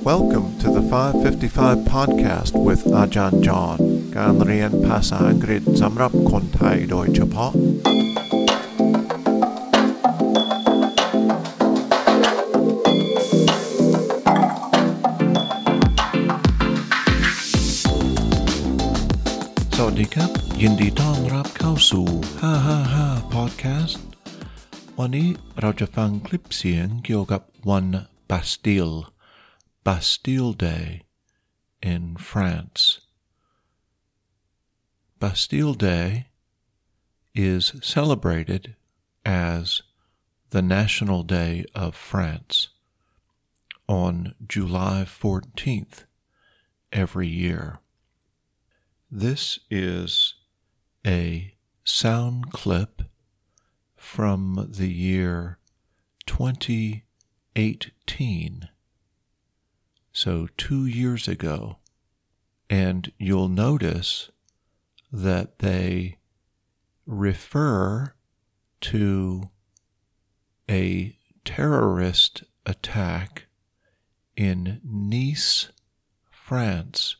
Welcome to the 555 podcast with Ajahn John การเรียนภาษาอังกฤษสำหรับคนไทยโดยเฉพาะ สวัสดีครับ ยินดีต้อนรับเข้าสู่ 555 podcast วันนี้เราจะฟังคลิปเสียงเกี่ยวกับวัน Bastille Bastille Day in France. Bastille Day is celebrated as the National Day of France on July 14th every year. This is a sound clip from the year 2018 so two years ago, and you'll notice that they refer to a terrorist attack in Nice, France,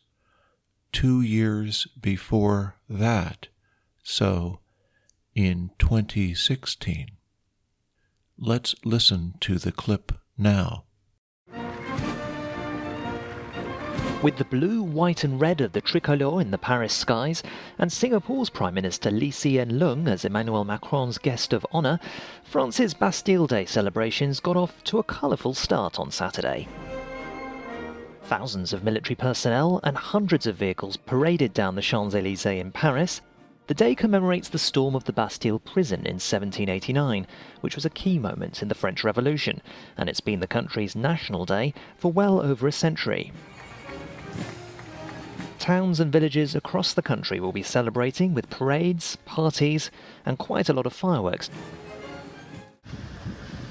two years before that, so in 2016. Let's listen to the clip now. With the blue, white, and red of the tricolour in the Paris skies, and Singapore's Prime Minister Lee Hsien Loong as Emmanuel Macron's guest of honour, France's Bastille Day celebrations got off to a colourful start on Saturday. Thousands of military personnel and hundreds of vehicles paraded down the Champs Elysees in Paris. The day commemorates the storm of the Bastille prison in 1789, which was a key moment in the French Revolution, and it's been the country's national day for well over a century. Towns and villages across the country will be celebrating with parades, parties, and quite a lot of fireworks.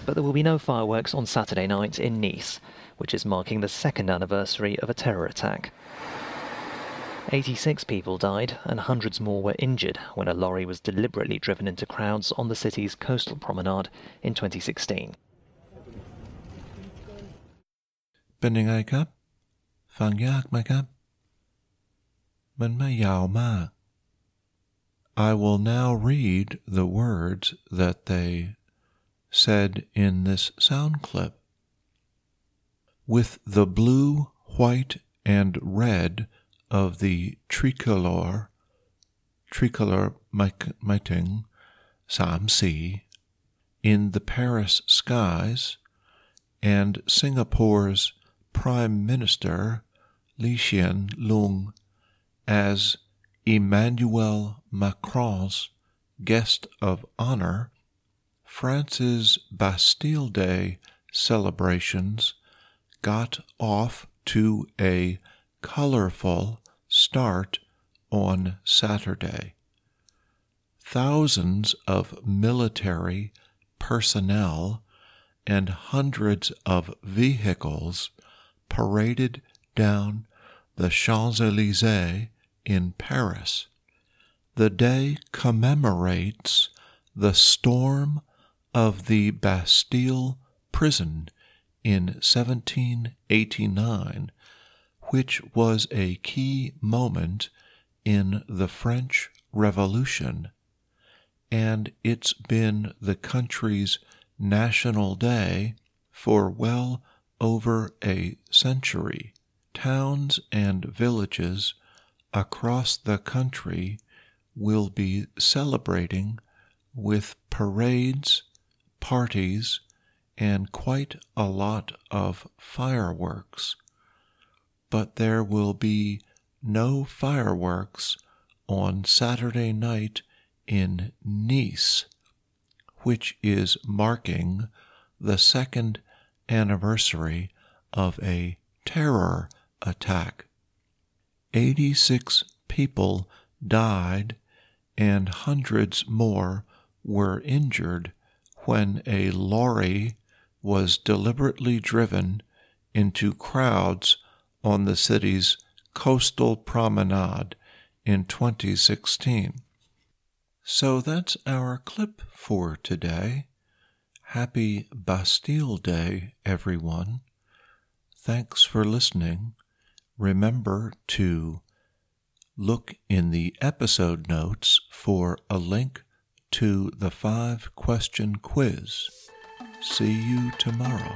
But there will be no fireworks on Saturday night in Nice, which is marking the second anniversary of a terror attack. 86 people died and hundreds more were injured when a lorry was deliberately driven into crowds on the city's coastal promenade in 2016. Bending A cab, my. มครับ มันไม่ยาวมาก I will now read the words that they said in this sound clip. With the blue, white, and red of the tricolor, tricolor miting, Sam Sea, in the Paris skies, and Singapore's Prime Minister Lee Hsien Loong as Emmanuel Macron's guest of honor, France's Bastille Day celebrations got off to a colorful start on Saturday. Thousands of military personnel and hundreds of vehicles paraded down the Champs Elysees in Paris. The day commemorates the storm of the Bastille prison in 1789, which was a key moment in the French Revolution, and it's been the country's national day for well over a century. Towns and villages across the country will be celebrating with parades, parties, and quite a lot of fireworks. But there will be no fireworks on Saturday night in Nice, which is marking the second anniversary of a terror attack. 86 people died and hundreds more were injured when a lorry was deliberately driven into crowds on the city's coastal promenade in 2016. So that's our clip for today. Happy Bastille Day, everyone. Thanks for listening. Remember to look in the episode notes for a link to the five question quiz. See you tomorrow.